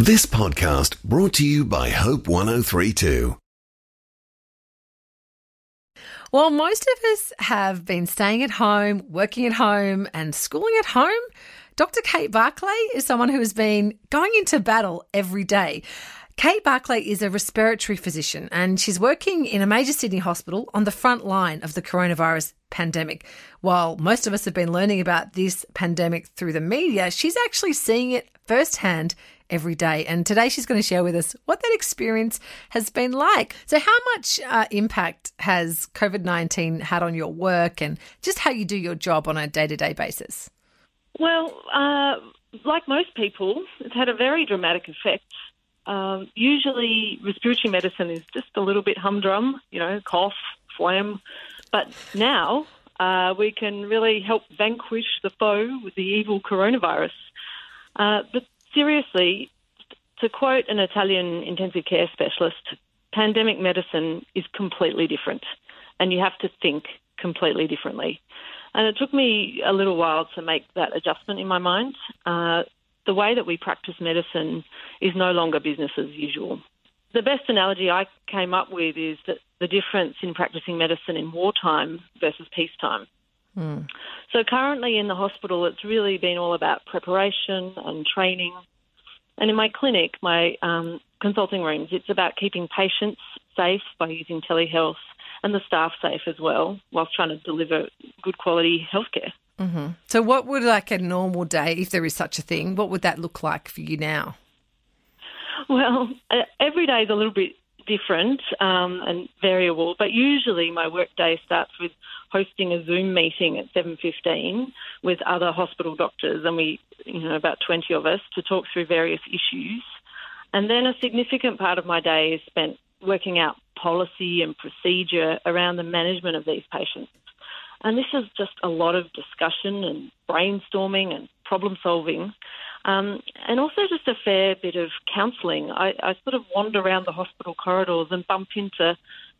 This podcast brought to you by Hope 1032. While most of us have been staying at home, working at home, and schooling at home. Dr. Kate Barclay is someone who has been going into battle every day. Kate Barclay is a respiratory physician and she's working in a major Sydney hospital on the front line of the coronavirus pandemic. While most of us have been learning about this pandemic through the media, she's actually seeing it firsthand every day. And today she's going to share with us what that experience has been like. So, how much uh, impact has COVID 19 had on your work and just how you do your job on a day to day basis? Well, uh, like most people, it's had a very dramatic effect. Um, usually, respiratory medicine is just a little bit humdrum, you know, cough, phlegm. But now uh, we can really help vanquish the foe with the evil coronavirus. Uh, but seriously, to quote an Italian intensive care specialist, pandemic medicine is completely different, and you have to think completely differently. And it took me a little while to make that adjustment in my mind. Uh, the way that we practice medicine is no longer business as usual. The best analogy I came up with is that the difference in practicing medicine in wartime versus peacetime. Mm. So currently in the hospital, it's really been all about preparation and training. And in my clinic, my um, consulting rooms, it's about keeping patients safe by using telehealth and the staff safe as well, whilst trying to deliver good quality healthcare. Mm-hmm. So, what would like a normal day, if there is such a thing, what would that look like for you now? Well, uh, every day is a little bit different um, and variable, but usually my workday starts with hosting a Zoom meeting at 7:15 with other hospital doctors, and we, you know, about 20 of us to talk through various issues. And then a significant part of my day is spent working out policy and procedure around the management of these patients. And this is just a lot of discussion and brainstorming and problem solving. Um, and also just a fair bit of counselling. I, I sort of wander around the hospital corridors and bump into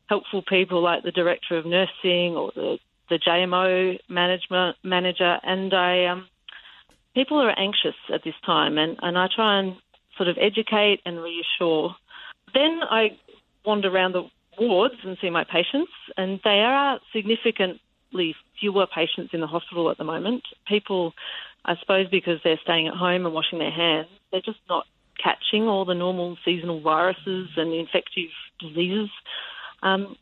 helpful people like the director of nursing or the, the JMO management manager, and I um, people are anxious at this time, and, and I try and sort of educate and reassure. Then I wander around the wards and see my patients, and there are significantly fewer patients in the hospital at the moment. People, I suppose, because they're staying at home and washing their hands, they're just not catching all the normal seasonal viruses and infective diseases. Um,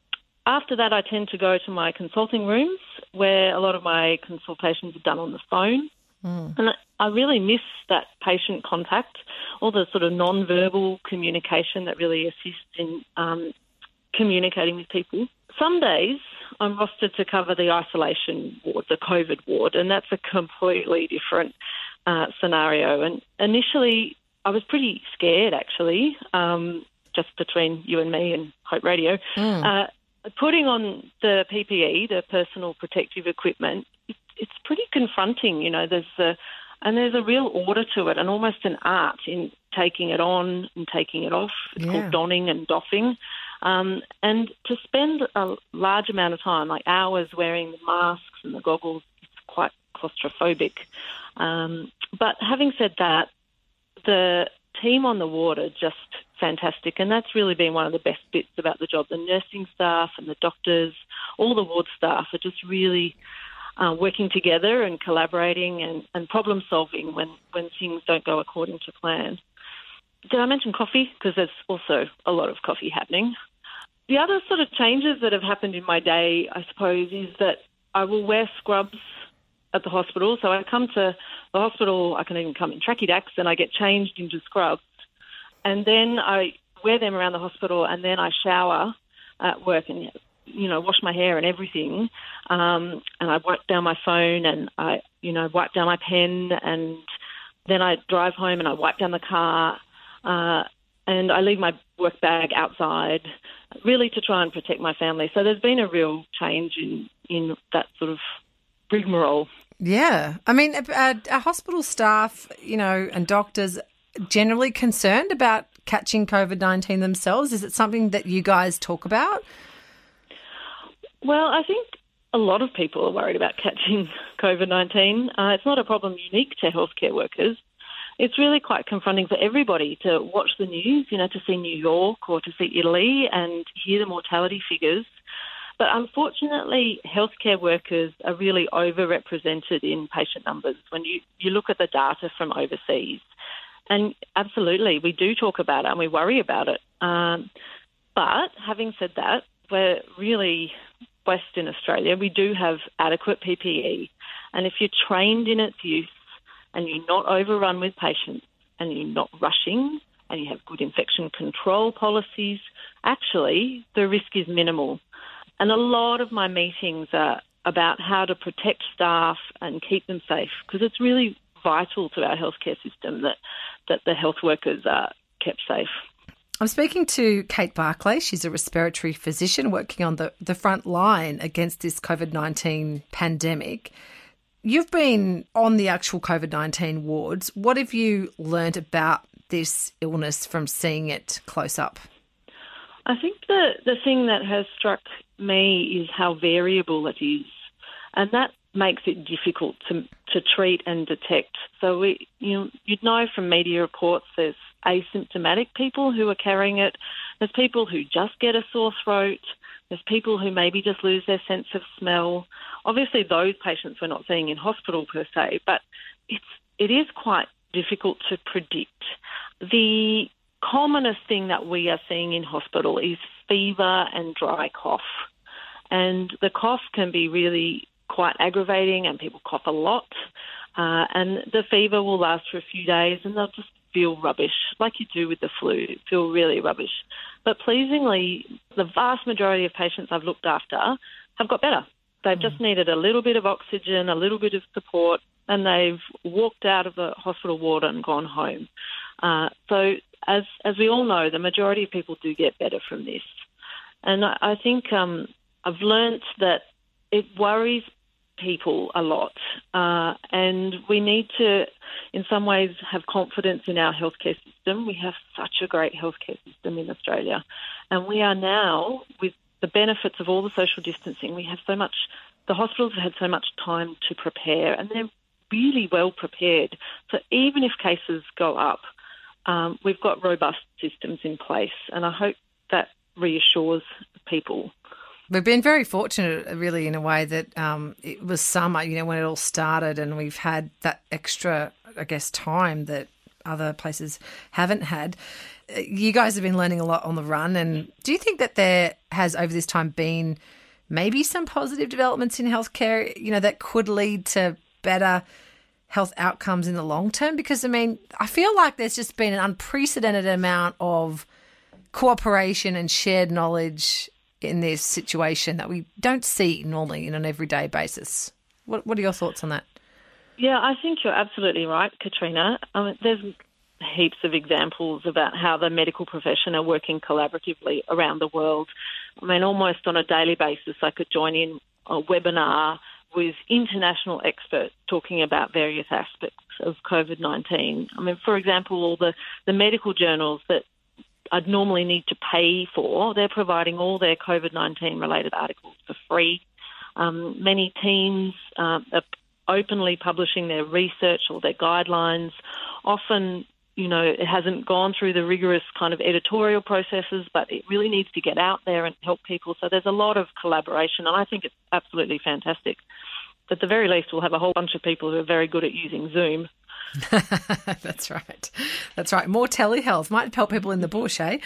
after that, I tend to go to my consulting rooms where a lot of my consultations are done on the phone. Mm. And I really miss that patient contact, all the sort of non-verbal communication that really assists in um, communicating with people. Some days I'm rostered to cover the isolation ward, the COVID ward, and that's a completely different uh, scenario. And initially, I was pretty scared actually. Um, just between you and me and Hope Radio, mm. uh, putting on the PPE, the personal protective equipment, it, it's pretty confronting. You know, there's a and there's a real order to it, and almost an art in taking it on and taking it off. It's yeah. called donning and doffing. Um, and to spend a large amount of time, like hours, wearing the masks and the goggles, it's quite claustrophobic. Um, but having said that, the team on the ward are just fantastic. And that's really been one of the best bits about the job. The nursing staff and the doctors, all the ward staff are just really uh, working together and collaborating and, and problem solving when, when things don't go according to plan. Did I mention coffee? Because there's also a lot of coffee happening. The other sort of changes that have happened in my day, I suppose, is that I will wear scrubs at the hospital. So I come to the hospital, I can even come in tracky dacks and I get changed into scrubs and then I wear them around the hospital, and then I shower at work and you know wash my hair and everything, um, and I wipe down my phone and I you know wipe down my pen, and then I drive home and I wipe down the car, uh, and I leave my work bag outside, really to try and protect my family. So there's been a real change in in that sort of rigmarole. Yeah, I mean, uh, hospital staff, you know, and doctors generally concerned about catching COVID 19 themselves? Is it something that you guys talk about? Well, I think a lot of people are worried about catching COVID 19. Uh, it's not a problem unique to healthcare workers. It's really quite confronting for everybody to watch the news, you know, to see New York or to see Italy and hear the mortality figures. But unfortunately, healthcare workers are really overrepresented in patient numbers when you, you look at the data from overseas. And absolutely, we do talk about it and we worry about it. Um, but having said that, we're really Western Australia. We do have adequate PPE. And if you're trained in its use and you're not overrun with patients and you're not rushing and you have good infection control policies, actually the risk is minimal. And a lot of my meetings are about how to protect staff and keep them safe because it's really vital to our healthcare system that, that the health workers are kept safe. I'm speaking to Kate Barclay. She's a respiratory physician working on the, the front line against this COVID 19 pandemic. You've been on the actual COVID 19 wards. What have you learned about this illness from seeing it close up? I think the, the thing that has struck me is how variable it is. And that makes it difficult to, to treat and detect. So we, you you'd know from media reports there's asymptomatic people who are carrying it. There's people who just get a sore throat. There's people who maybe just lose their sense of smell. Obviously, those patients we're not seeing in hospital per se, but it's it is quite difficult to predict. The commonest thing that we are seeing in hospital is fever and dry cough. And the cough can be really quite aggravating, and people cough a lot. Uh, and the fever will last for a few days, and they'll just feel rubbish, like you do with the flu, feel really rubbish. But pleasingly, the vast majority of patients I've looked after have got better. They've mm. just needed a little bit of oxygen, a little bit of support, and they've walked out of the hospital ward and gone home. Uh, so, as as we all know, the majority of people do get better from this, and I, I think um, I've learnt that it worries people a lot, uh, and we need to, in some ways, have confidence in our healthcare system. We have such a great healthcare system in Australia, and we are now with the benefits of all the social distancing. We have so much. The hospitals have had so much time to prepare, and they're really well prepared. So even if cases go up, um, we've got robust systems in place, and I hope that reassures people. We've been very fortunate, really, in a way that um, it was summer, you know, when it all started, and we've had that extra, I guess, time that other places haven't had. Uh, you guys have been learning a lot on the run, and do you think that there has, over this time, been maybe some positive developments in healthcare, you know, that could lead to better health outcomes in the long term? Because, I mean, I feel like there's just been an unprecedented amount of cooperation and shared knowledge in this situation that we don't see normally in an everyday basis. What, what are your thoughts on that? Yeah, I think you're absolutely right, Katrina. I mean, there's heaps of examples about how the medical profession are working collaboratively around the world. I mean, almost on a daily basis, I could join in a webinar with international experts talking about various aspects of COVID 19. I mean, for example, all the, the medical journals that I'd normally need to pay for, they're providing all their COVID 19 related articles for free. Um, many teams uh, are openly publishing their research or their guidelines. Often, you know, it hasn't gone through the rigorous kind of editorial processes, but it really needs to get out there and help people. So there's a lot of collaboration, and I think it's absolutely fantastic. At the very least, we'll have a whole bunch of people who are very good at using Zoom That's right. That's right. More telehealth might help people in the bush, eh?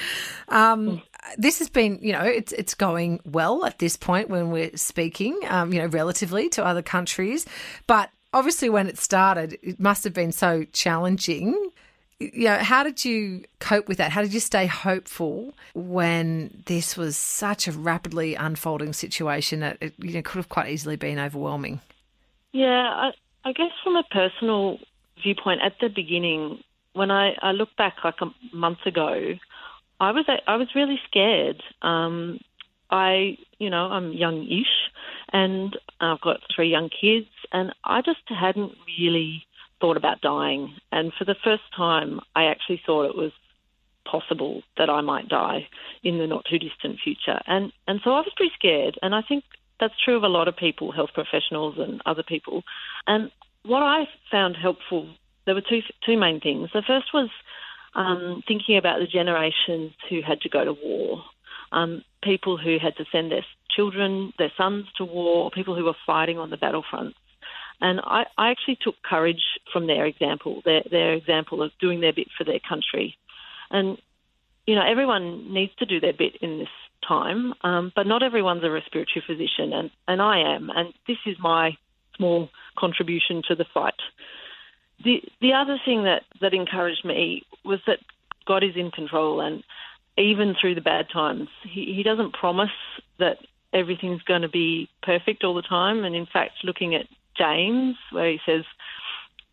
Um, this has been, you know, it's it's going well at this point when we're speaking, um, you know, relatively to other countries. But obviously, when it started, it must have been so challenging. You know, how did you cope with that? How did you stay hopeful when this was such a rapidly unfolding situation that it you know, could have quite easily been overwhelming? Yeah, I, I guess from a personal viewpoint at the beginning, when I, I look back like a month ago, I was I was really scared. Um, I you know I'm young-ish, and I've got three young kids, and I just hadn't really thought about dying. And for the first time, I actually thought it was possible that I might die in the not too distant future. And and so I was pretty scared. And I think that's true of a lot of people, health professionals and other people. And what I found helpful there were two two main things. The first was um, thinking about the generations who had to go to war, um, people who had to send their children, their sons to war, people who were fighting on the battlefronts. And I, I actually took courage from their example, their, their example of doing their bit for their country. And, you know, everyone needs to do their bit in this time, um, but not everyone's a respiratory physician, and, and I am. And this is my small contribution to the fight. The, the other thing that, that encouraged me was that God is in control, and even through the bad times, He, he doesn't promise that everything's going to be perfect all the time. And in fact, looking at James, where he says,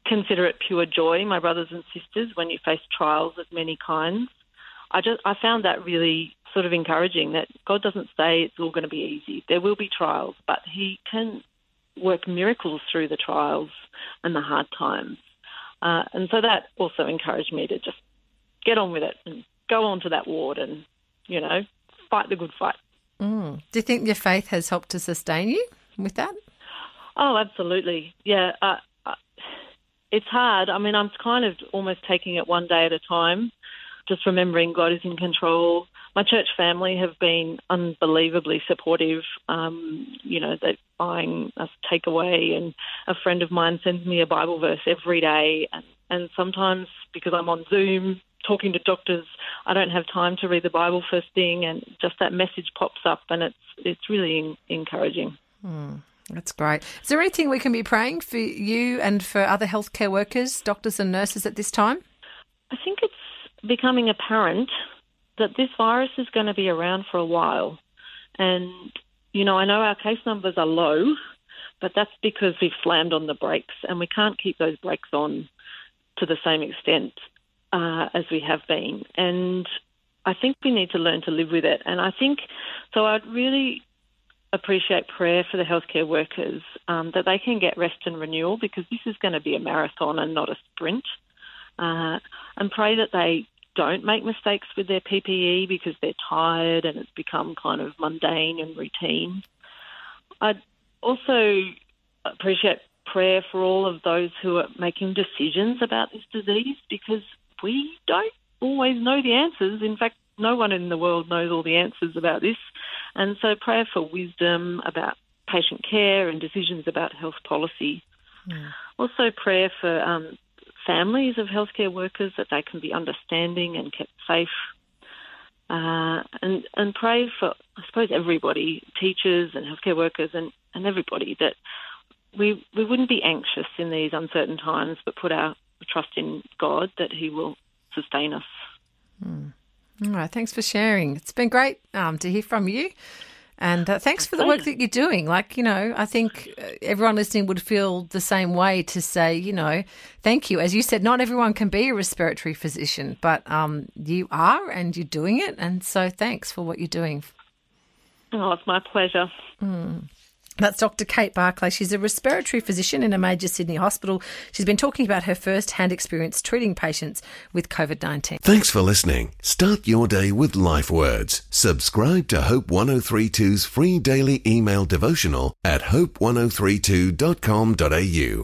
Consider it pure joy, my brothers and sisters, when you face trials of many kinds. I just I found that really sort of encouraging that God doesn't say it's all going to be easy. There will be trials, but He can work miracles through the trials and the hard times. Uh, and so that also encouraged me to just get on with it and go on to that ward and, you know, fight the good fight. Mm. Do you think your faith has helped to sustain you with that? Oh, absolutely. Yeah. Uh, uh, it's hard. I mean, I'm kind of almost taking it one day at a time, just remembering God is in control. My church family have been unbelievably supportive. Um, you know, they're buying us takeaway, and a friend of mine sends me a Bible verse every day. And, and sometimes, because I'm on Zoom talking to doctors, I don't have time to read the Bible first thing, and just that message pops up, and it's it's really encouraging. Hmm. That's great. Is there anything we can be praying for you and for other healthcare workers, doctors and nurses at this time? I think becoming apparent that this virus is going to be around for a while. And, you know, I know our case numbers are low, but that's because we've slammed on the brakes and we can't keep those brakes on to the same extent uh, as we have been. And I think we need to learn to live with it. And I think, so I'd really appreciate prayer for the healthcare workers um, that they can get rest and renewal because this is going to be a marathon and not a sprint. Uh, and pray that they don't make mistakes with their PPE because they're tired and it's become kind of mundane and routine. I'd also appreciate prayer for all of those who are making decisions about this disease because we don't always know the answers. In fact, no one in the world knows all the answers about this. And so prayer for wisdom about patient care and decisions about health policy. Mm. Also prayer for um, families of healthcare workers that they can be understanding and kept safe. Uh, and and pray for I suppose everybody, teachers and healthcare workers and, and everybody that we we wouldn't be anxious in these uncertain times, but put our trust in God that He will sustain us. Mm. All right, thanks for sharing. It's been great um, to hear from you. And uh, thanks for the work that you're doing. Like, you know, I think uh, everyone listening would feel the same way to say, you know, thank you. As you said, not everyone can be a respiratory physician, but um, you are and you're doing it. And so thanks for what you're doing. Oh, it's my pleasure. Mm. That's Dr. Kate Barclay. She's a respiratory physician in a major Sydney hospital. She's been talking about her first hand experience treating patients with COVID 19. Thanks for listening. Start your day with life words. Subscribe to Hope 1032's free daily email devotional at hope1032.com.au.